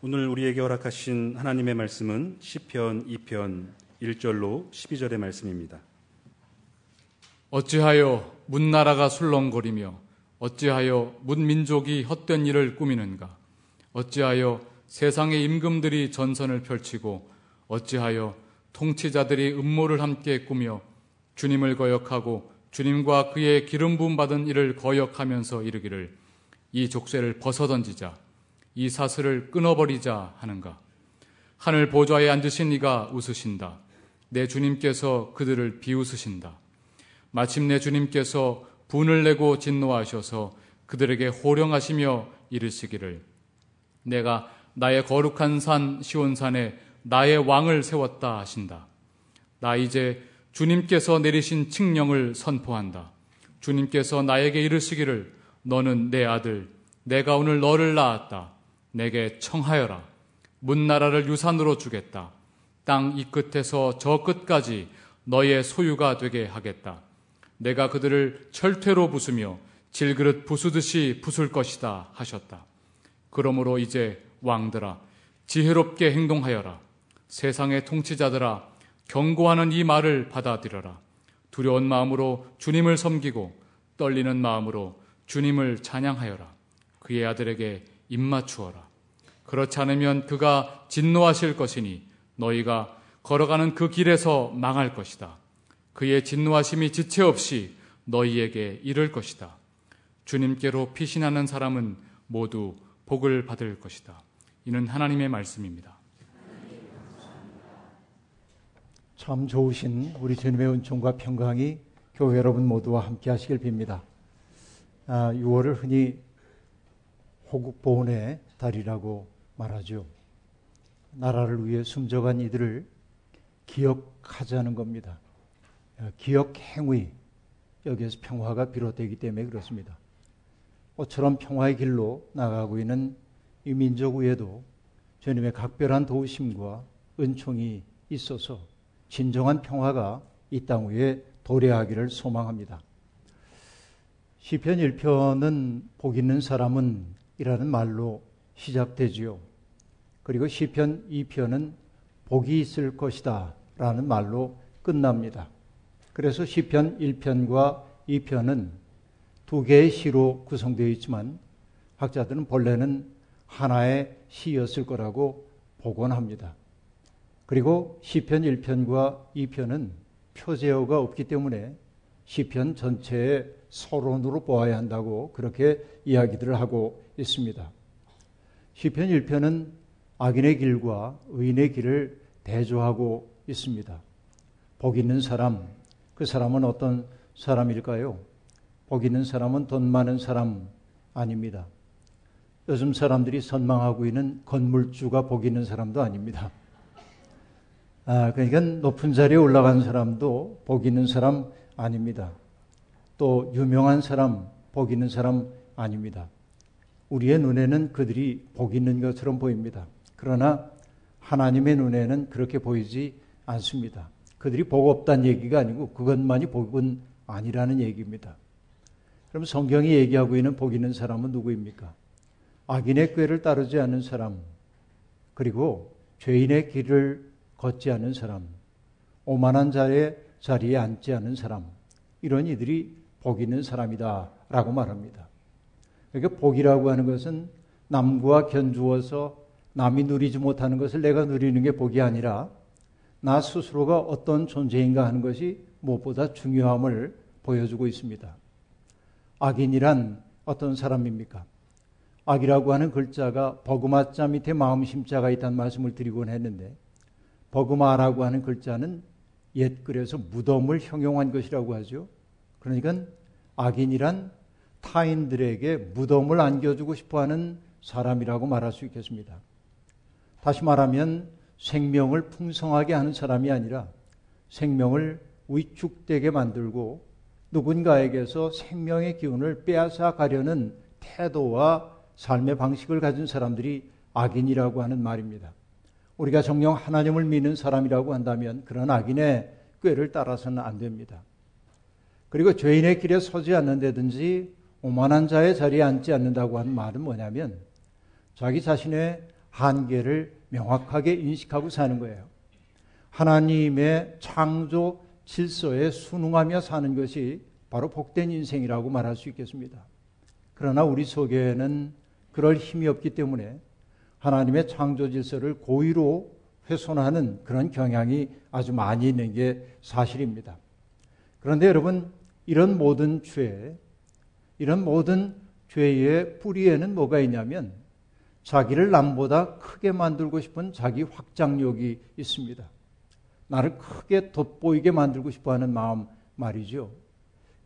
오늘 우리에게 허락하신 하나님의 말씀은 시편 2편 1절로 12절의 말씀입니다. 어찌하여 문나라가 술렁거리며 어찌하여 문민족이 헛된 일을 꾸미는가 어찌하여 세상의 임금들이 전선을 펼치고 어찌하여 통치자들이 음모를 함께 꾸며 주님을 거역하고 주님과 그의 기름 부음 받은 이를 거역하면서 이르기를 이 족쇄를 벗어던지자 이 사슬을 끊어버리자 하는가 하늘 보좌에 앉으신 이가 웃으신다 내 주님께서 그들을 비웃으신다 마침내 주님께서 분을 내고 진노하셔서 그들에게 호령하시며 이르시기를 내가 나의 거룩한 산 시온산에 나의 왕을 세웠다 하신다. 나 이제 주님께서 내리신 칙령을 선포한다. 주님께서 나에게 이르시기를 너는 내 아들 내가 오늘 너를 낳았다. 내게 청하여라. 문나라를 유산으로 주겠다. 땅 이 끝에서 저 끝까지 너의 소유가 되게 하겠다. 내가 그들을 철퇴로 부수며 질그릇 부수듯이 부술 것이다 하셨다. 그러므로 이제 왕들아 지혜롭게 행동하여라. 세상의 통치자들아 경고하는 이 말을 받아들여라. 두려운 마음으로 주님을 섬기고 떨리는 마음으로 주님을 찬양하여라. 그의 아들에게 입맞추어라. 그렇지 않으면 그가 진노하실 것이니 너희가 걸어가는 그 길에서 망할 것이다. 그의 진노하심이 지체 없이 너희에게 이를 것이다. 주님께로 피신하는 사람은 모두 복을 받을 것이다. 이는 하나님의 말씀입니다. 참 좋으신 우리 주님의 은총과 평강이 교회 여러분 모두와 함께 하시길 빕니다. 아, 6월을 흔히 호국 보훈의 달이라고 말하죠. 나라를 위해 숨져간 이들을 기억하자는 겁니다. 아, 기억 행위, 여기에서 평화가 비롯되기 때문에 그렇습니다. 꽃처럼 평화의 길로 나가고 있는 이 민족 위에도 주님의 각별한 도우심과 은총이 있어서 진정한 평화가 이 땅 위에 도래하기를 소망합니다. 시편 1편은 복 있는 사람은 이라는 말로 시작되지요. 그리고 시편 2편은 복이 있을 것이다 라는 말로 끝납니다. 그래서 시편 1편과 2편은 두 개의 시로 구성되어 있지만 학자들은 본래는 하나의 시였을 거라고 복원합니다. 그리고 시편 1편과 2편은 표제어가 없기 때문에 시편 전체의 서론으로 보아야 한다고 그렇게 이야기들을 하고 있습니다. 시편 1편은 악인의 길과 의인의 길을 대조하고 있습니다. 복 있는 사람, 그 사람은 어떤 사람일까요? 복 있는 사람은 돈 많은 사람 아닙니다. 요즘 사람들이 선망하고 있는 건물주가 복 있는 사람도 아닙니다. 아, 그러니까 높은 자리에 올라간 사람도 복 있는 사람 아닙니다. 또 유명한 사람, 복 있는 사람 아닙니다. 우리의 눈에는 그들이 복 있는 것처럼 보입니다. 그러나 하나님의 눈에는 그렇게 보이지 않습니다. 그들이 복 없다는 얘기가 아니고 그것만이 복은 아니라는 얘기입니다. 그럼 성경이 얘기하고 있는 복 있는 사람은 누구입니까? 악인의 꾀를 따르지 않는 사람, 그리고 죄인의 길을 걷지 않는 사람, 오만한 자의 자리에 앉지 않는 사람, 이런 이들이 복 있는 사람이다. 라고 말합니다. 그러니까 복이라고 하는 것은 남과 견주어서 남이 누리지 못하는 것을 내가 누리는 게 복이 아니라 나 스스로가 어떤 존재인가 하는 것이 무엇보다 중요함을 보여주고 있습니다. 악인이란 어떤 사람입니까? 악이라고 하는 글자가 버그마자 밑에 마음심자가 있다는 말씀을 드리곤 했는데 버그마라고 하는 글자는 옛 글에서 무덤을 형용한 것이라고 하죠. 그러니까 악인이란 타인들에게 무덤을 안겨주고 싶어하는 사람이라고 말할 수 있겠습니다. 다시 말하면 생명을 풍성하게 하는 사람이 아니라 생명을 위축되게 만들고 누군가에게서 생명의 기운을 빼앗아 가려는 태도와 삶의 방식을 가진 사람들이 악인이라고 하는 말입니다. 우리가 정령 하나님을 믿는 사람이라고 한다면 그런 악인의 꾀를 따라서는 안 됩니다. 그리고 죄인의 길에 서지 않는다든지 오만한 자의 자리에 앉지 않는다고 하는 말은 뭐냐면 자기 자신의 한계를 명확하게 인식하고 사는 거예요. 하나님의 창조 질서에 순응하며 사는 것이 바로 복된 인생이라고 말할 수 있겠습니다. 그러나 우리 속에는 그럴 힘이 없기 때문에 하나님의 창조 질서를 고의로 훼손하는 그런 경향이 아주 많이 있는 게 사실입니다. 그런데 여러분, 이런 모든 죄, 이런 모든 죄의 뿌리에는 뭐가 있냐면 자기를 남보다 크게 만들고 싶은 자기 확장력이 있습니다. 나를 크게 돋보이게 만들고 싶어 하는 마음 말이죠.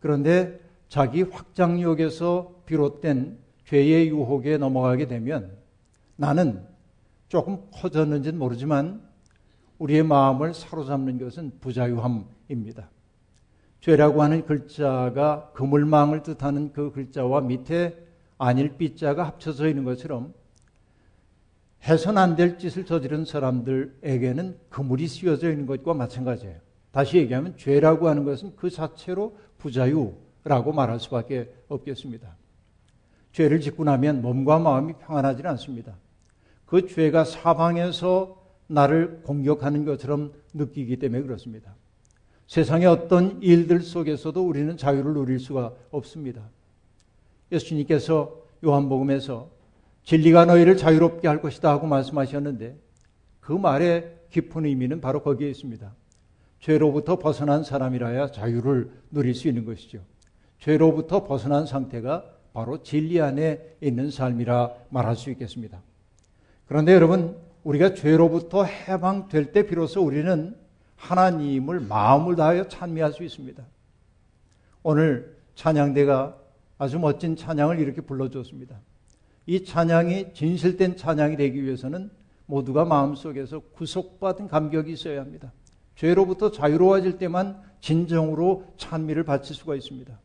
그런데 자기 확장력에서 비롯된 죄의 유혹에 넘어가게 되면 나는 조금 커졌는지는 모르지만 우리의 마음을 사로잡는 것은 부자유함입니다. 죄라고 하는 글자가 그물망을 뜻하는 그 글자와 밑에 아닐 삐자가 합쳐져 있는 것처럼 해선 안 될 짓을 저지른 사람들에게는 그물이 씌워져 있는 것과 마찬가지예요. 다시 얘기하면 죄라고 하는 것은 그 자체로 부자유라고 말할 수밖에 없겠습니다. 죄를 짓고 나면 몸과 마음이 평안하지 않습니다. 그 죄가 사방에서 나를 공격하는 것처럼 느끼기 때문에 그렇습니다. 세상의 어떤 일들 속에서도 우리는 자유를 누릴 수가 없습니다. 예수님께서 요한복음에서 진리가 너희를 자유롭게 할 것이다 하고 말씀하셨는데 그 말의 깊은 의미는 바로 거기에 있습니다. 죄로부터 벗어난 사람이라야 자유를 누릴 수 있는 것이죠. 죄로부터 벗어난 상태가 바로 진리 안에 있는 삶이라 말할 수 있겠습니다. 그런데 여러분, 우리가 죄로부터 해방될 때 비로소 우리는 하나님을 마음을 다하여 찬미할 수 있습니다. 오늘 찬양대가 아주 멋진 찬양을 이렇게 불러줬습니다. 이 찬양이 진실된 찬양이 되기 위해서는 모두가 마음속에서 구속받은 감격이 있어야 합니다. 죄로부터 자유로워질 때만 진정으로 찬미를 바칠 수가 있습니다.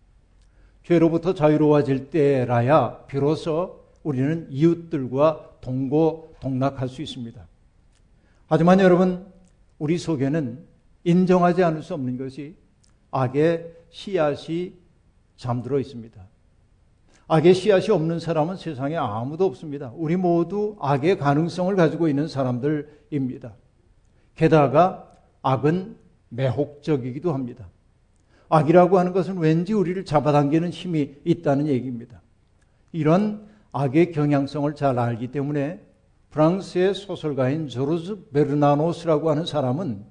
죄로부터 자유로워질 때라야 비로소 우리는 이웃들과 동고 동락할 수 있습니다. 하지만 여러분, 우리 속에는 인정하지 않을 수 없는 것이 악의 씨앗이 잠들어 있습니다. 악의 씨앗이 없는 사람은 세상에 아무도 없습니다. 우리 모두 악의 가능성을 가지고 있는 사람들입니다. 게다가 악은 매혹적이기도 합니다. 악이라고 하는 것은 왠지 우리를 잡아당기는 힘이 있다는 얘기입니다. 이런 악의 경향성을 잘 알기 때문에 프랑스의 소설가인 조르즈 베르나노스라고 하는 사람은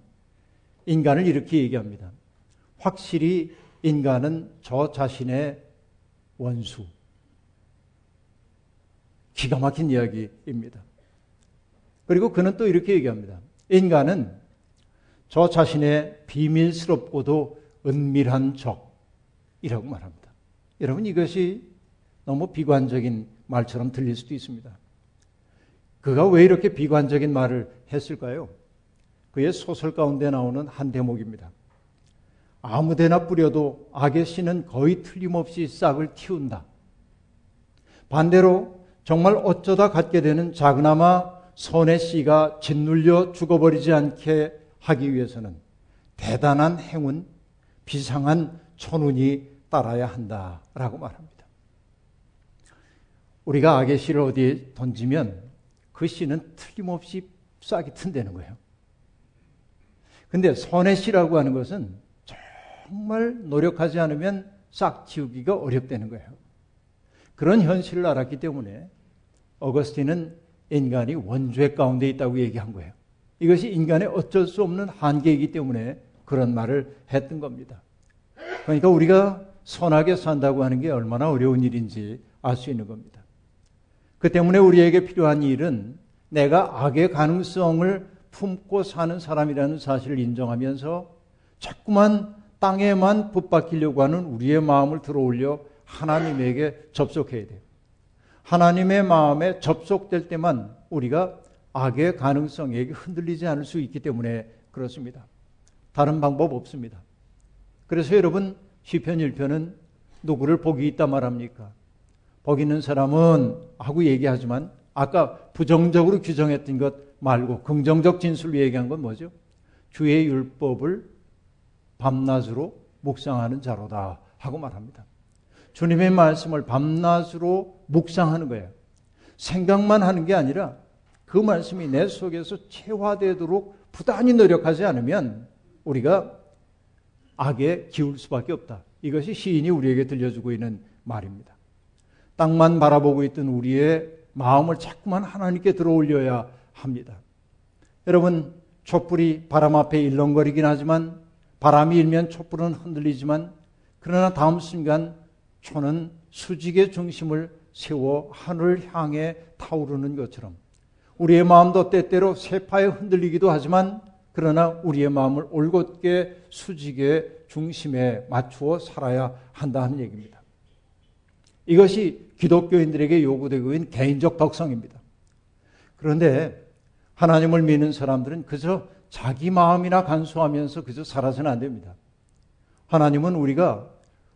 인간을 이렇게 얘기합니다. 확실히 인간은 저 자신의 원수, 기가 막힌 이야기입니다. 그리고 그는 또 이렇게 얘기합니다. 인간은 저 자신의 비밀스럽고도 은밀한 적이라고 말합니다. 여러분 이것이 너무 비관적인 말처럼 들릴 수도 있습니다. 그가 왜 이렇게 비관적인 말을 했을까요? 그의 소설 가운데 나오는 한 대목입니다. 아무 데나 뿌려도 악의 씨는 거의 틀림없이 싹을 틔운다. 반대로 정말 어쩌다 갖게 되는 작은아마 선의 씨가 짓눌려 죽어버리지 않게 하기 위해서는 대단한 행운, 비상한 천운이 따라야 한다라고 말합니다. 우리가 악의 씨를 어디에 던지면 그 씨는 틀림없이 싹이 튼다는 거예요. 근데 선의 씨라고 하는 것은 정말 노력하지 않으면 싹 지우기가 어렵다는 거예요. 그런 현실을 알았기 때문에 어거스틴은 인간이 원죄 가운데 있다고 얘기한 거예요. 이것이 인간의 어쩔 수 없는 한계이기 때문에 그런 말을 했던 겁니다. 그러니까 우리가 선하게 산다고 하는 게 얼마나 어려운 일인지 알 수 있는 겁니다. 그 때문에 우리에게 필요한 일은 내가 악의 가능성을 품고 사는 사람이라는 사실을 인정하면서 자꾸만 땅에만 붙박히려고 하는 우리의 마음을 들어올려 하나님에게 접속해야 돼요. 하나님의 마음에 접속될 때만 우리가 악의 가능성에게 흔들리지 않을 수 있기 때문에 그렇습니다. 다른 방법 없습니다. 그래서 여러분 시편 1편은 누구를 복이 있다 말합니까? 복 있는 사람은 하고 얘기하지만 아까 부정적으로 규정했던 것 말고 긍정적 진술로 얘기한 건 뭐죠? 주의 율법을 밤낮으로 묵상하는 자로다 하고 말합니다. 주님의 말씀을 밤낮으로 묵상하는 거예요. 생각만 하는 게 아니라 그 말씀이 내 속에서 체화되도록 부단히 노력하지 않으면 우리가 악에 기울 수밖에 없다. 이것이 시인이 우리에게 들려주고 있는 말입니다. 땅만 바라보고 있던 우리의 마음을 자꾸만 하나님께 들어올려야 합니다. 여러분, 촛불이 바람 앞에 일렁거리긴 하지만 바람이 일면 촛불은 흔들리지만 그러나 다음 순간 초는 수직의 중심을 세워 하늘을 향해 타오르는 것처럼 우리의 마음도 때때로 세파에 흔들리기도 하지만 그러나 우리의 마음을 올곧게 수직의 중심에 맞추어 살아야 한다는 얘기입니다. 이것이 기독교인들에게 요구되고 있는 개인적 덕성입니다. 그런데 하나님을 믿는 사람들은 그저 자기 마음이나 간수하면서 그저 살아서는 안 됩니다. 하나님은 우리가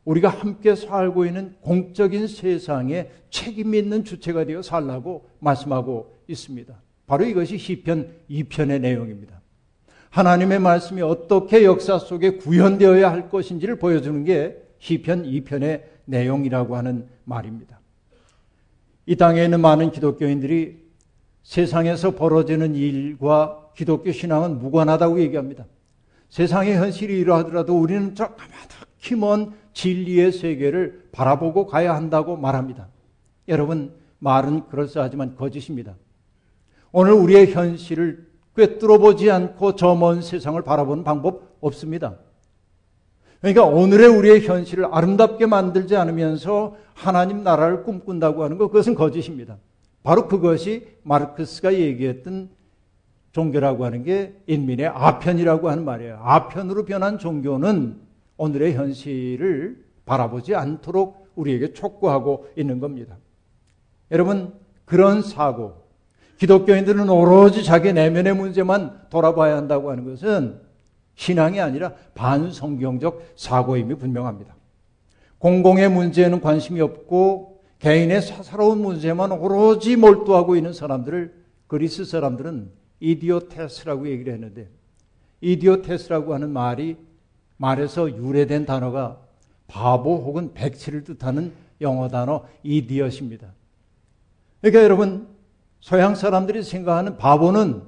우리가 함께 살고 있는 공적인 세상에 책임 있는 주체가 되어 살라고 말씀하고 있습니다. 바로 이것이 시편 2편의 내용입니다. 하나님의 말씀이 어떻게 역사 속에 구현되어야 할 것인지를 보여주는 게 시편 2편의 내용이라고 하는 말입니다. 이 땅에 있는 많은 기독교인들이 세상에서 벌어지는 일과 기독교 신앙은 무관하다고 얘기합니다. 세상의 현실이 이러하더라도 우리는 저 까마득히 먼 진리의 세계를 바라보고 가야 한다고 말합니다. 여러분, 말은 그럴싸하지만 거짓입니다. 오늘 우리의 현실을 꿰뚫어 보지 않고 저 먼 세상을 바라보는 방법 없습니다. 그러니까 오늘의 우리의 현실을 아름답게 만들지 않으면서 하나님 나라를 꿈꾼다고 하는 것, 그것은 거짓입니다. 바로 그것이 마르크스가 얘기했던 종교라고 하는 게 인민의 아편이라고 하는 말이에요. 아편으로 변한 종교는 오늘의 현실을 바라보지 않도록 우리에게 촉구하고 있는 겁니다. 여러분, 그런 사고, 기독교인들은 오로지 자기 내면의 문제만 돌아봐야 한다고 하는 것은 신앙이 아니라 반성경적 사고임이 분명합니다. 공공의 문제에는 관심이 없고 개인의 사사로운 문제만 오로지 몰두하고 있는 사람들을 그리스 사람들은 이디오테스라고 얘기를 했는데 이디오테스라고 하는 말이 말에서 유래된 단어가 바보 혹은 백치를 뜻하는 영어 단어 이디엇입니다. 그러니까 여러분 서양 사람들이 생각하는 바보는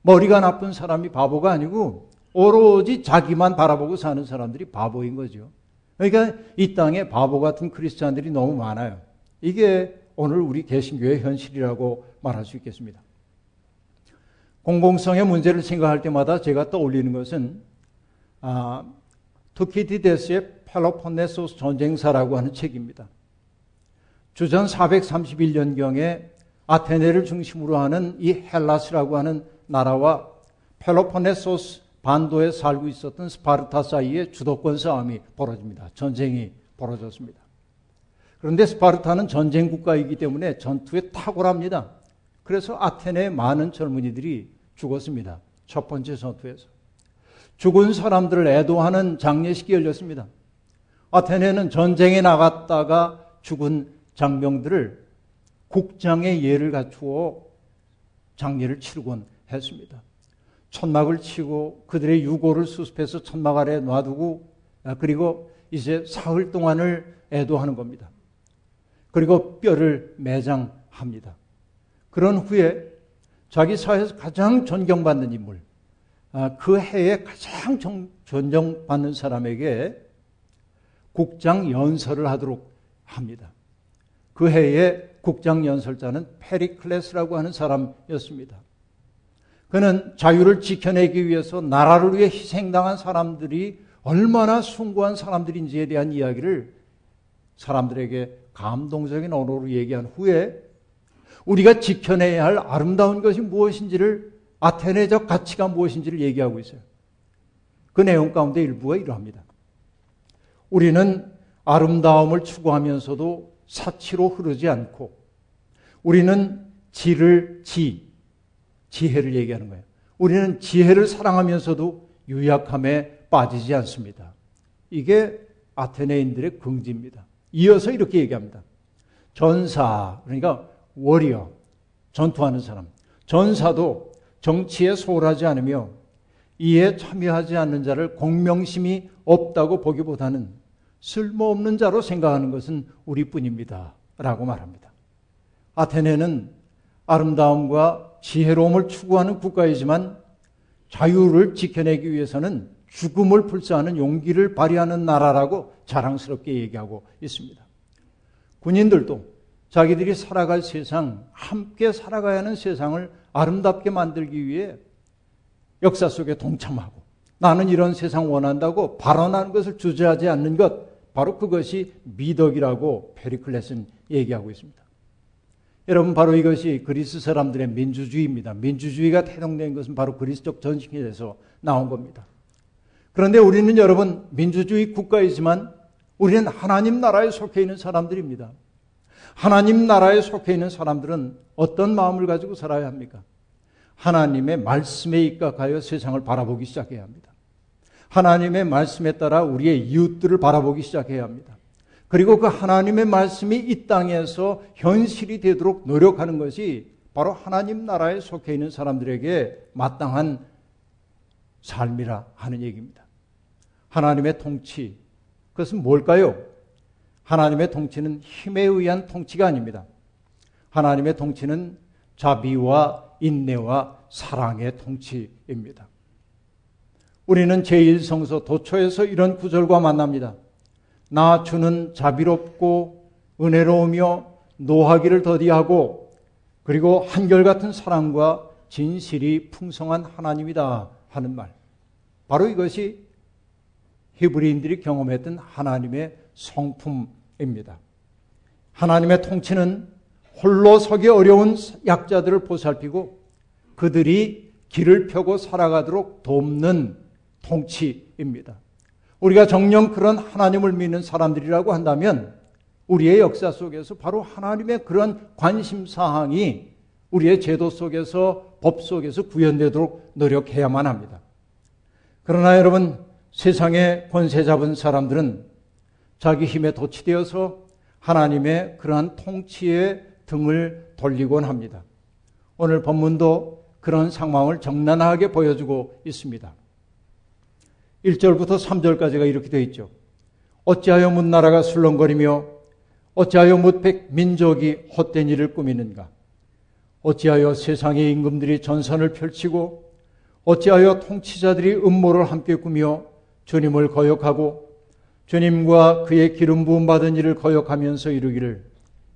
머리가 나쁜 사람이 바보가 아니고 오로지 자기만 바라보고 사는 사람들이 바보인 거죠. 그러니까 이 땅에 바보 같은 크리스찬들이 너무 많아요. 이게 오늘 우리 개신교의 현실이라고 말할 수 있겠습니다. 공공성의 문제를 생각할 때마다 제가 떠올리는 것은 아, 투키디데스의 펠로폰네소스 전쟁사라고 하는 책입니다. 주전 431년경에 아테네를 중심으로 하는 이 헬라스라고 하는 나라와 펠로폰네소스 반도에 살고 있었던 스파르타 사이에 주도권 싸움이 벌어집니다. 전쟁이 벌어졌습니다. 그런데 스파르타는 전쟁 국가이기 때문에 전투에 탁월합니다. 그래서 아테네의 많은 젊은이들이 죽었습니다. 첫 번째 전투에서. 죽은 사람들을 애도하는 장례식이 열렸습니다. 아테네는 전쟁에 나갔다가 죽은 장병들을 국장의 예를 갖추어 장례를 치르곤 했습니다. 천막을 치고 그들의 유골을 수습해서 천막 아래 놔두고 아, 그리고 이제 사흘 동안을 애도하는 겁니다. 그리고 뼈를 매장합니다. 그런 후에 자기 사회에서 가장 존경받는 인물, 아, 그 해에 가장 존경받는 사람에게 국장 연설을 하도록 합니다. 그 해에 국장 연설자는 페리클레스라고 하는 사람이었습니다. 그는 자유를 지켜내기 위해서 나라를 위해 희생당한 사람들이 얼마나 숭고한 사람들인지에 대한 이야기를 사람들에게 감동적인 언어로 얘기한 후에 우리가 지켜내야 할 아름다운 것이 무엇인지를 아테네적 가치가 무엇인지를 얘기하고 있어요. 그 내용 가운데 일부가 이러합니다. 우리는 아름다움을 추구하면서도 사치로 흐르지 않고 우리는 지를 지, 지혜를 얘기하는 거예요. 우리는 지혜를 사랑하면서도 유약함에 빠지지 않습니다. 이게 아테네인들의 긍지입니다. 이어서 이렇게 얘기합니다. 전사, 그러니까 워리어, 전투하는 사람. 전사도 정치에 소홀하지 않으며 이에 참여하지 않는 자를 공명심이 없다고 보기보다는 쓸모없는 자로 생각하는 것은 우리뿐입니다. 라고 말합니다. 아테네는 아름다움과 지혜로움을 추구하는 국가이지만 자유를 지켜내기 위해서는 죽음을 불사하는 용기를 발휘하는 나라라고 자랑스럽게 얘기하고 있습니다. 군인들도 자기들이 살아갈 세상, 함께 살아가야 하는 세상을 아름답게 만들기 위해 역사 속에 동참하고 나는 이런 세상 원한다고 발언하는 것을 주저하지 않는 것, 바로 그것이 미덕이라고 페리클레스는 얘기하고 있습니다. 여러분, 바로 이것이 그리스 사람들의 민주주의입니다. 민주주의가 태동된 것은 바로 그리스적 전신에서 나온 겁니다. 그런데 우리는 여러분, 민주주의 국가이지만 우리는 하나님 나라에 속해 있는 사람들입니다. 하나님 나라에 속해 있는 사람들은 어떤 마음을 가지고 살아야 합니까? 하나님의 말씀에 입각하여 세상을 바라보기 시작해야 합니다. 하나님의 말씀에 따라 우리의 이웃들을 바라보기 시작해야 합니다. 그리고 그 하나님의 말씀이 이 땅에서 현실이 되도록 노력하는 것이 바로 하나님 나라에 속해 있는 사람들에게 마땅한 삶이라 하는 얘기입니다. 하나님의 통치, 그것은 뭘까요? 하나님의 통치는 힘에 의한 통치가 아닙니다. 하나님의 통치는 자비와 인내와 사랑의 통치입니다. 우리는 제1성서 도초에서 이런 구절과 만납니다. 나 주는 자비롭고 은혜로우며 노하기를 더디하고 그리고 한결같은 사랑과 진실이 풍성한 하나님이다 하는 말. 바로 이것이 히브리인들이 경험했던 하나님의 성품입니다. 하나님의 통치는 홀로 서기 어려운 약자들을 보살피고 그들이 길을 펴고 살아가도록 돕는 통치입니다. 우리가 정령 그런 하나님을 믿는 사람들이라고 한다면 우리의 역사 속에서 바로 하나님의 그런 관심 사항이 우리의 제도 속에서 법 속에서 구현되도록 노력해야만 합니다. 그러나 여러분 세상의 권세 잡은 사람들은 자기 힘에 도취되어서 하나님의 그러한 통치에 등을 돌리곤 합니다. 오늘 본문도 그런 상황을 적나하게 보여주고 있습니다. 1절부터 3절까지가 이렇게 되어 있죠. 어찌하여 문 나라가 술렁거리며 어찌하여 묻백 민족이 헛된 일을 꾸미는가? 어찌하여 세상의 임금들이 전선을 펼치고 어찌하여 통치자들이 음모를 함께 꾸며 주님을 거역하고 주님과 그의 기름 부음 받은 일을 거역하면서 이르기를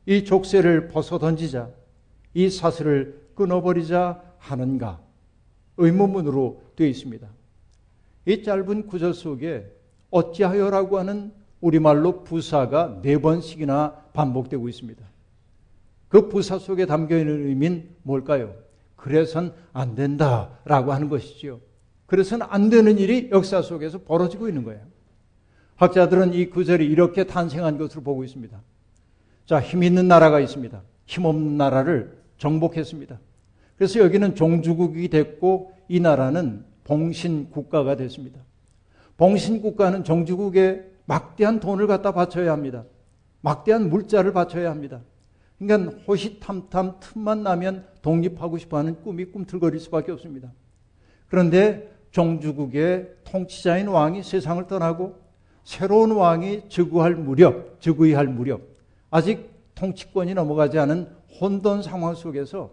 이 족쇄를 벗어 던지자 이 사슬을 끊어버리자 하는가 의문문으로 되어 있습니다. 이 짧은 구절 속에 어찌하여라고 하는 우리말로 부사가 네 번씩이나 반복되고 있습니다. 그 부사 속에 담겨 있는 의미는 뭘까요? 그래선 안 된다라고 하는 것이지요. 그래서는 안 되는 일이 역사 속에서 벌어지고 있는 거예요. 학자들은 이 구절이 이렇게 탄생한 것으로 보고 있습니다. 자, 힘 있는 나라가 있습니다. 힘 없는 나라를 정복했습니다. 그래서 여기는 종주국이 됐고 이 나라는 봉신 국가가 됐습니다. 봉신 국가는 정주국에 막대한 돈을 갖다 바쳐야 합니다. 막대한 물자를 바쳐야 합니다. 그러니까 호시탐탐 틈만 나면 독립하고 싶어하는 꿈이 꿈틀거릴 수밖에 없습니다. 그런데 종주국의 통치자인 왕이 세상을 떠나고 새로운 왕이 즉위할 무렵, 즉위할 무렵, 아직 통치권이 넘어가지 않은 혼돈 상황 속에서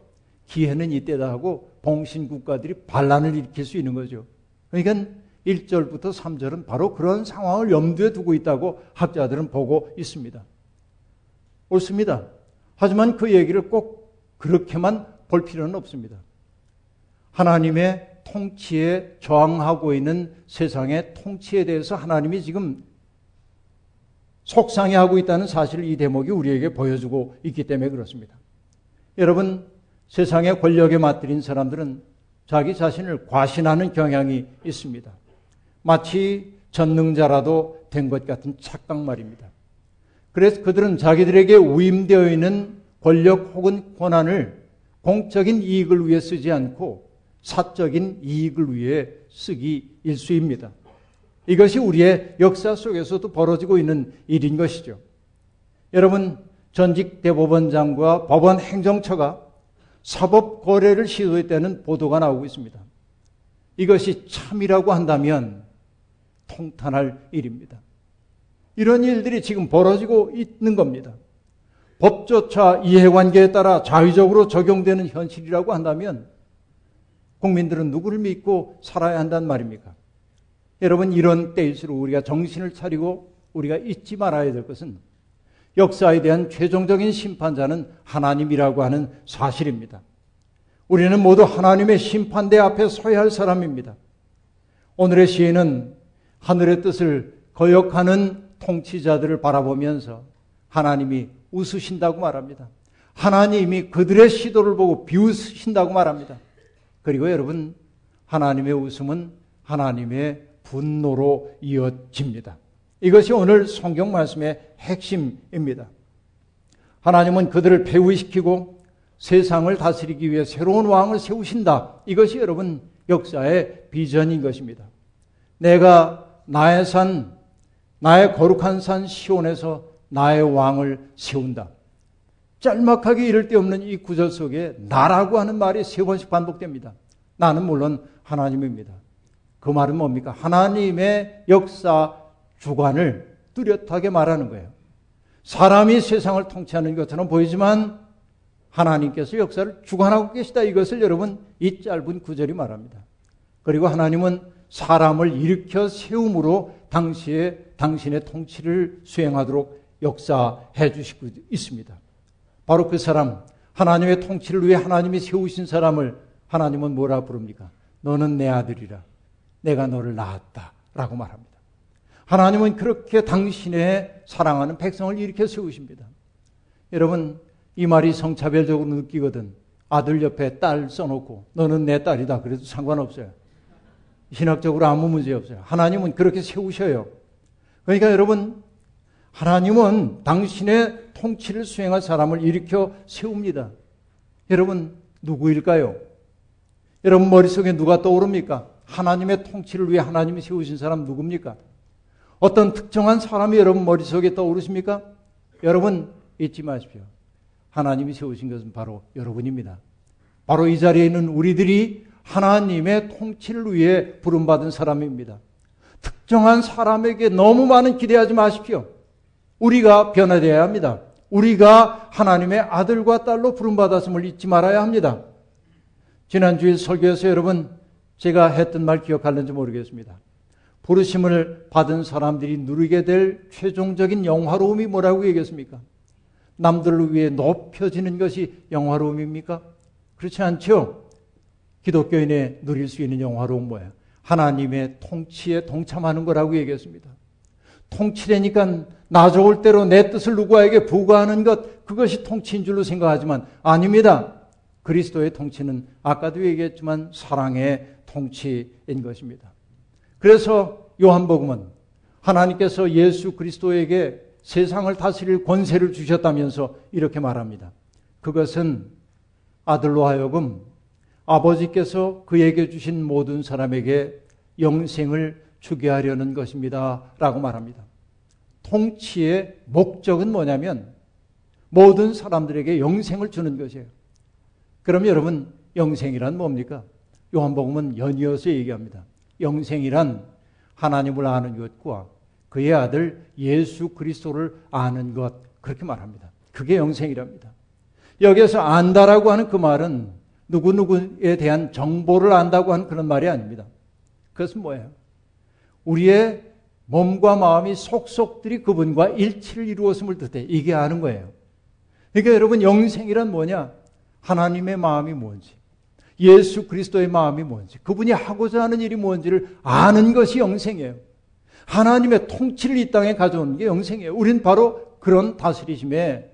기회는 이때다 하고 봉신 국가들이 반란을 일으킬 수 있는 거죠. 그러니까 1절부터 3절은 바로 그런 상황을 염두에 두고 있다고 학자들은 보고 있습니다. 옳습니다. 하지만 그 얘기를 꼭 그렇게만 볼 필요는 없습니다. 하나님의 통치에 저항하고 있는 세상의 통치에 대해서 하나님이 지금 속상해하고 있다는 사실을 이 대목이 우리에게 보여주고 있기 때문에 그렇습니다. 여러분, 세상의 권력에 맞들인 사람들은 자기 자신을 과신하는 경향이 있습니다. 마치 전능자라도 된 것 같은 착각 말입니다. 그래서 그들은 자기들에게 위임되어 있는 권력 혹은 권한을 공적인 이익을 위해 쓰지 않고 사적인 이익을 위해 쓰기 일수입니다. 이것이 우리의 역사 속에서도 벌어지고 있는 일인 것이죠. 여러분, 전직 대법원장과 법원 행정처가 사법 거래를 시도했다는 보도가 나오고 있습니다. 이것이 참이라고 한다면 통탄할 일입니다. 이런 일들이 지금 벌어지고 있는 겁니다. 법조차 이해관계에 따라 자의적으로 적용되는 현실이라고 한다면 국민들은 누구를 믿고 살아야 한단 말입니까? 여러분 이런 때일수록 우리가 정신을 차리고 우리가 잊지 말아야 될 것은 역사에 대한 최종적인 심판자는 하나님이라고 하는 사실입니다. 우리는 모두 하나님의 심판대 앞에 서야 할 사람입니다. 오늘의 시인은 하늘의 뜻을 거역하는 통치자들을 바라보면서 하나님이 웃으신다고 말합니다. 하나님이 그들의 시도를 보고 비웃으신다고 말합니다. 그리고 여러분, 하나님의 웃음은 하나님의 분노로 이어집니다. 이것이 오늘 성경 말씀의 핵심입니다. 하나님은 그들을 배후시키고 세상을 다스리기 위해 새로운 왕을 세우신다. 이것이 여러분 역사의 비전인 것입니다. 내가 나의 산, 나의 거룩한 산 시온에서 나의 왕을 세운다. 짤막하게 이를 데 없는 이 구절 속에 나라고 하는 말이 세 번씩 반복됩니다. 나는 물론 하나님입니다. 그 말은 뭡니까? 하나님의 역사 주관을 뚜렷하게 말하는 거예요. 사람이 세상을 통치하는 것처럼 보이지만 하나님께서 역사를 주관하고 계시다. 이것을 여러분 이 짧은 구절이 말합니다. 그리고 하나님은 사람을 일으켜 세움으로 당시에 당신의 통치를 수행하도록 역사해 주시고 있습니다. 바로 그 사람, 하나님의 통치를 위해 하나님이 세우신 사람을 하나님은 뭐라 부릅니까? 너는 내 아들이라. 내가 너를 낳았다. 라고 말합니다. 하나님은 그렇게 당신의 사랑하는 백성을 일으켜 세우십니다. 여러분, 이 말이 성차별적으로 느끼거든. 아들 옆에 딸 써놓고 너는 내 딸이다. 그래도 상관없어요. 신학적으로 아무 문제 없어요. 하나님은 그렇게 세우셔요. 그러니까 여러분, 하나님은 당신의 통치를 수행할 사람을 일으켜 세웁니다. 여러분, 누구일까요? 여러분 머릿속에 누가 떠오릅니까? 하나님의 통치를 위해 하나님이 세우신 사람 누굽니까? 어떤 특정한 사람이 여러분 머릿속에 떠오르십니까? 여러분 잊지 마십시오. 하나님이 세우신 것은 바로 여러분입니다. 바로 이 자리에 있는 우리들이 하나님의 통치를 위해 부름받은 사람입니다. 특정한 사람에게 너무 많은 기대하지 마십시오. 우리가 변화되어야 합니다. 우리가 하나님의 아들과 딸로 부름받았음을 잊지 말아야 합니다. 지난주에 설교에서 여러분 제가 했던 말 기억하는지 모르겠습니다. 부르심을 받은 사람들이 누리게 될 최종적인 영화로움이 뭐라고 얘기했습니까? 남들을 위해 높여지는 것이 영화로움입니까? 그렇지 않죠? 기독교인의 누릴 수 있는 영화로움 뭐예요? 하나님의 통치에 동참하는 거라고 얘기했습니다. 통치라니까 나 좋을 대로 내 뜻을 누구에게 부과하는 것, 그것이 통치인 줄로 생각하지만 아닙니다. 그리스도의 통치는 아까도 얘기했지만 사랑의 통치인 것입니다. 그래서 요한복음은 하나님께서 예수 그리스도에게 세상을 다스릴 권세를 주셨다면서 이렇게 말합니다. 그것은 아들로 하여금 아버지께서 그에게 주신 모든 사람에게 영생을 주게 하려는 것입니다. 라고 말합니다. 통치의 목적은 뭐냐면 모든 사람들에게 영생을 주는 것이에요. 그럼 여러분, 영생이란 뭡니까? 요한복음은 연이어서 얘기합니다. 영생이란 하나님을 아는 것과 그의 아들 예수 그리스도를 아는 것 그렇게 말합니다. 그게 영생이랍니다. 여기에서 안다라고 하는 그 말은 누구누구에 대한 정보를 안다고 하는 그런 말이 아닙니다. 그것은 뭐예요? 우리의 몸과 마음이 속속들이 그분과 일치를 이루었음을 뜻해. 이게 아는 거예요. 그러니까 여러분 영생이란 뭐냐? 하나님의 마음이 뭔지, 예수 그리스도의 마음이 뭔지, 그분이 하고자 하는 일이 뭔지를 아는 것이 영생이에요. 하나님의 통치를 이 땅에 가져오는 게 영생이에요. 우린 바로 그런 다스리심에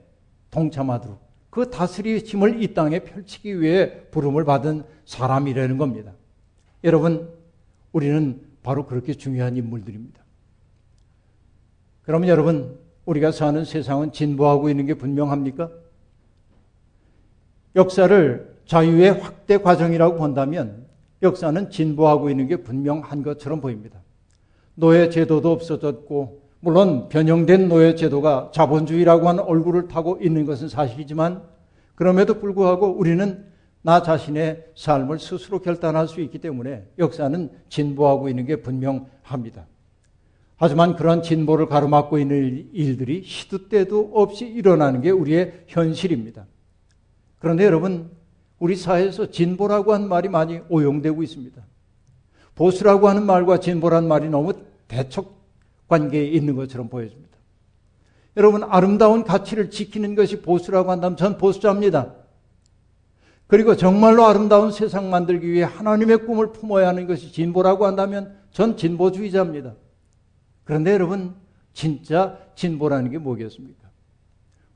동참하도록 그 다스리심을 이 땅에 펼치기 위해 부름을 받은 사람이라는 겁니다. 여러분, 우리는 바로 그렇게 중요한 인물들입니다. 그러면 여러분, 우리가 사는 세상은 진보하고 있는 게 분명합니까? 역사를 자유의 확대 과정이라고 본다면 역사는 진보하고 있는 게 분명한 것처럼 보입니다. 노예 제도도 없어졌고 물론 변형된 노예 제도가 자본주의라고 하는 얼굴을 타고 있는 것은 사실이지만 그럼에도 불구하고 우리는 나 자신의 삶을 스스로 결단할 수 있기 때문에 역사는 진보하고 있는 게 분명합니다. 하지만 그런 진보를 가로막고 있는 일들이 시도 때도 없이 일어나는 게 우리의 현실입니다. 그런데 여러분, 우리 사회에서 진보라고 하는 말이 많이 오용되고 있습니다. 보수라고 하는 말과 진보라는 말이 너무 대척 관계에 있는 것처럼 보여집니다. 여러분, 아름다운 가치를 지키는 것이 보수라고 한다면 전 보수자입니다. 그리고 정말로 아름다운 세상 만들기 위해 하나님의 꿈을 품어야 하는 것이 진보라고 한다면 전 진보주의자입니다. 그런데 여러분, 진짜 진보라는 게 뭐겠습니까?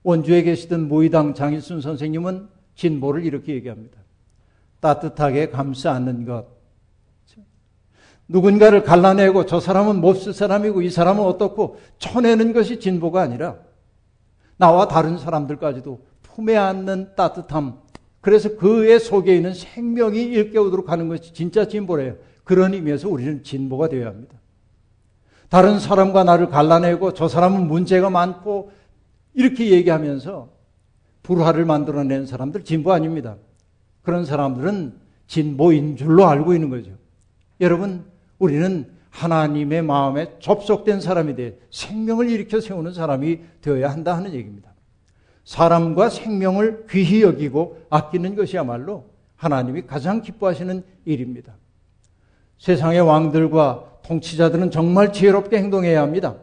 원주에 계시던 모의당 장일순 선생님은 진보를 이렇게 얘기합니다. 따뜻하게 감싸 안는 것. 누군가를 갈라내고 저 사람은 몹쓸 사람이고 이 사람은 어떻고 쳐내는 것이 진보가 아니라 나와 다른 사람들까지도 품에 안는 따뜻함. 그래서 그의 속에 있는 생명이 일깨우도록 하는 것이 진짜 진보래요. 그런 의미에서 우리는 진보가 되어야 합니다. 다른 사람과 나를 갈라내고 저 사람은 문제가 많고 이렇게 얘기하면서 불화를 만들어낸 사람들 진보 아닙니다. 그런 사람들은 진보인 줄로 알고 있는 거죠. 여러분, 우리는 하나님의 마음에 접속된 사람이 돼 생명을 일으켜 세우는 사람이 되어야 한다 하는 얘기입니다. 사람과 생명을 귀히 여기고 아끼는 것이야말로 하나님이 가장 기뻐하시는 일입니다. 세상의 왕들과 통치자들은 정말 지혜롭게 행동해야 합니다.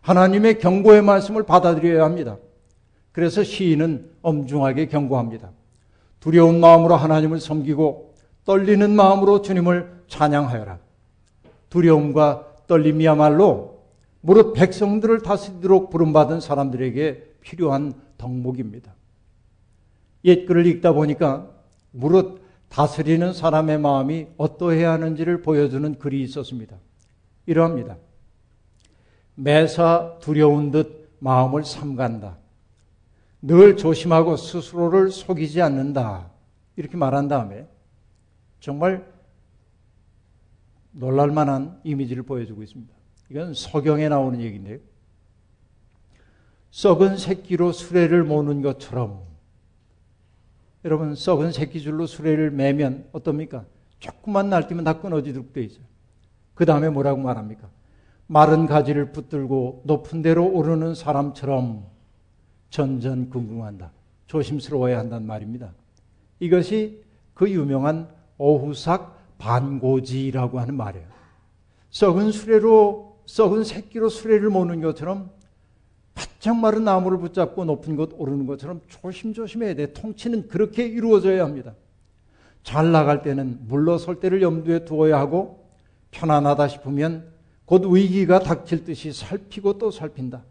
하나님의 경고의 말씀을 받아들여야 합니다. 그래서 시인은 엄중하게 경고합니다. 두려운 마음으로 하나님을 섬기고 떨리는 마음으로 주님을 찬양하여라. 두려움과 떨림이야말로 무릇 백성들을 다스리도록 부름받은 사람들에게 필요한 덕목입니다. 옛 글을 읽다 보니까 무릇 다스리는 사람의 마음이 어떠해야 하는지를 보여주는 글이 있었습니다. 이러합니다. 매사 두려운 듯 마음을 삼간다. 늘 조심하고 스스로를 속이지 않는다. 이렇게 말한 다음에 정말 놀랄만한 이미지를 보여주고 있습니다. 이건 서경에 나오는 얘기인데요. 썩은 새끼로 수레를 모는 것처럼 여러분 썩은 새끼줄로 수레를 매면 어떻습니까? 조금만 날뛰면 다 끊어지도록 돼 있어요. 그 다음에 뭐라고 말합니까? 마른 가지를 붙들고 높은 데로 오르는 사람처럼 전전긍긍한다. 조심스러워야 한다는 말입니다. 이것이 그 유명한 오후삭 반고지라고 하는 말이에요. 썩은 수레로 썩은 새끼로 수레를 모는 것처럼 바짝 마른 나무를 붙잡고 높은 곳 오르는 것처럼 조심조심해야 돼. 통치는 그렇게 이루어져야 합니다. 잘 나갈 때는 물러설 때를 염두에 두어야 하고 편안하다 싶으면 곧 위기가 닥칠 듯이 살피고 또 살핀다.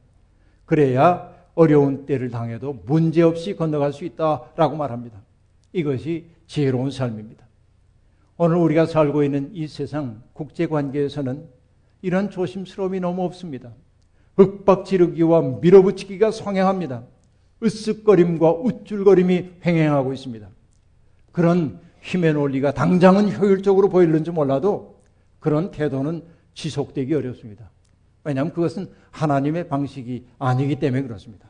그래야 어려운 때를 당해도 문제없이 건너갈 수 있다라고 말합니다. 이것이 지혜로운 삶입니다. 오늘 우리가 살고 있는 이 세상 국제 관계에서는 이런 조심스러움이 너무 없습니다. 윽박지르기와 밀어붙이기가 성행합니다. 으쓱거림과 우쭐거림이 횡행하고 있습니다. 그런 힘의 논리가 당장은 효율적으로 보이는지 몰라도 그런 태도는 지속되기 어렵습니다. 왜냐하면 그것은 하나님의 방식이 아니기 때문에 그렇습니다.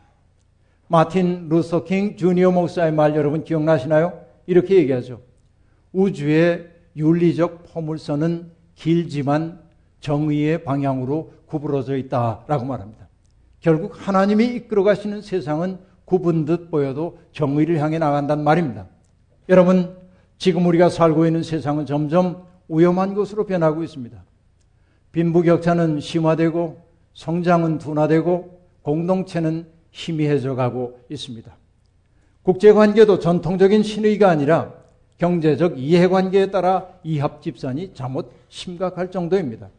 마틴 루서 킹 주니어 목사의 말 여러분 기억나시나요? 이렇게 얘기하죠. 우주의 윤리적 포물선은 길지만 정의의 방향으로 구부러져 있다라고 말합니다. 결국 하나님이 이끌어 가시는 세상은 굽은 듯 보여도 정의를 향해 나간단 말입니다. 여러분, 지금 우리가 살고 있는 세상은 점점 위험한 곳으로 변하고 있습니다. 빈부격차는 심화되고 성장은 둔화되고 공동체는 희미해져 가고 있습니다. 국제관계도 전통적인 신의가 아니라 경제적 이해관계에 따라 이합집산이 잘못 심각할 정도입니다.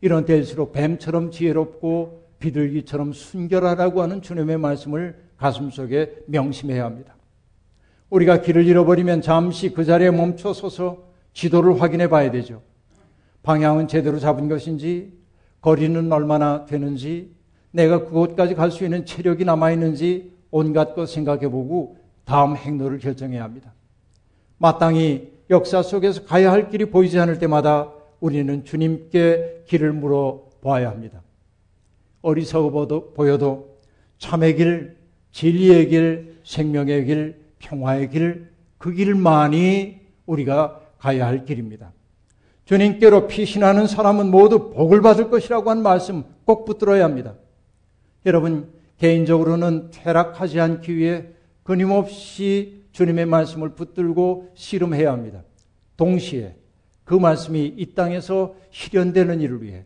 이런 때일수록 뱀처럼 지혜롭고 비둘기처럼 순결하라고 하는 주님의 말씀을 가슴속에 명심해야 합니다. 우리가 길을 잃어버리면 잠시 그 자리에 멈춰 서서 지도를 확인해 봐야 되죠. 방향은 제대로 잡은 것인지, 거리는 얼마나 되는지, 내가 그곳까지 갈 수 있는 체력이 남아있는지 온갖 것 생각해 보고 다음 행로를 결정해야 합니다. 마땅히 역사 속에서 가야 할 길이 보이지 않을 때마다 우리는 주님께 길을 물어 보아야 합니다. 어리석어 보여도 참의 길, 진리의 길, 생명의 길, 평화의 길, 그 길만이 우리가 가야 할 길입니다. 주님께로 피신하는 사람은 모두 복을 받을 것이라고 한 말씀 꼭 붙들어야 합니다. 여러분, 개인적으로는 퇴락하지 않기 위해 끊임없이 주님의 말씀을 붙들고 씨름해야 합니다. 동시에 그 말씀이 이 땅에서 실현되는 일을 위해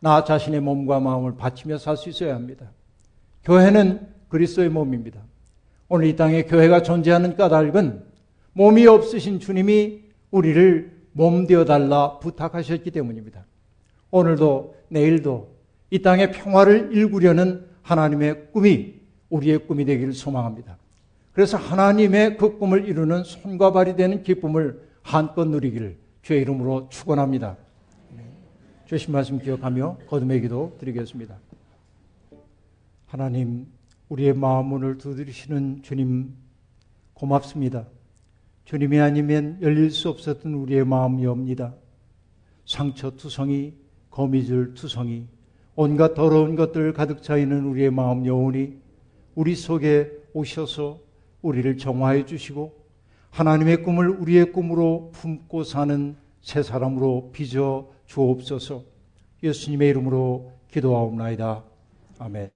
나 자신의 몸과 마음을 바치며 살 수 있어야 합니다. 교회는 그리스도의 몸입니다. 오늘 이 땅에 교회가 존재하는 까닭은 몸이 없으신 주님이 우리를 몸 되어 달라 부탁하셨기 때문입니다. 오늘도 내일도 이 땅의 평화를 일구려는 하나님의 꿈이 우리의 꿈이 되기를 소망합니다. 그래서 하나님의 그 꿈을 이루는 손과 발이 되는 기쁨을 한껏 누리기를 주의 이름으로 축원합니다. 주신 말씀 기억하며 거듭의 기도 드리겠습니다. 하나님, 우리의 마음 문을 두드리시는 주님 고맙습니다. 주님이 아니면 열릴 수 없었던 우리의 마음이 옵니다. 상처투성이, 거미줄 투성이, 온갖 더러운 것들 가득 차 있는 우리의 마음 영혼이 우리 속에 오셔서 우리를 정화해 주시고 하나님의 꿈을 우리의 꿈으로 품고 사는 새 사람으로 빚어 주옵소서 예수님의 이름으로 기도하옵나이다. 아멘.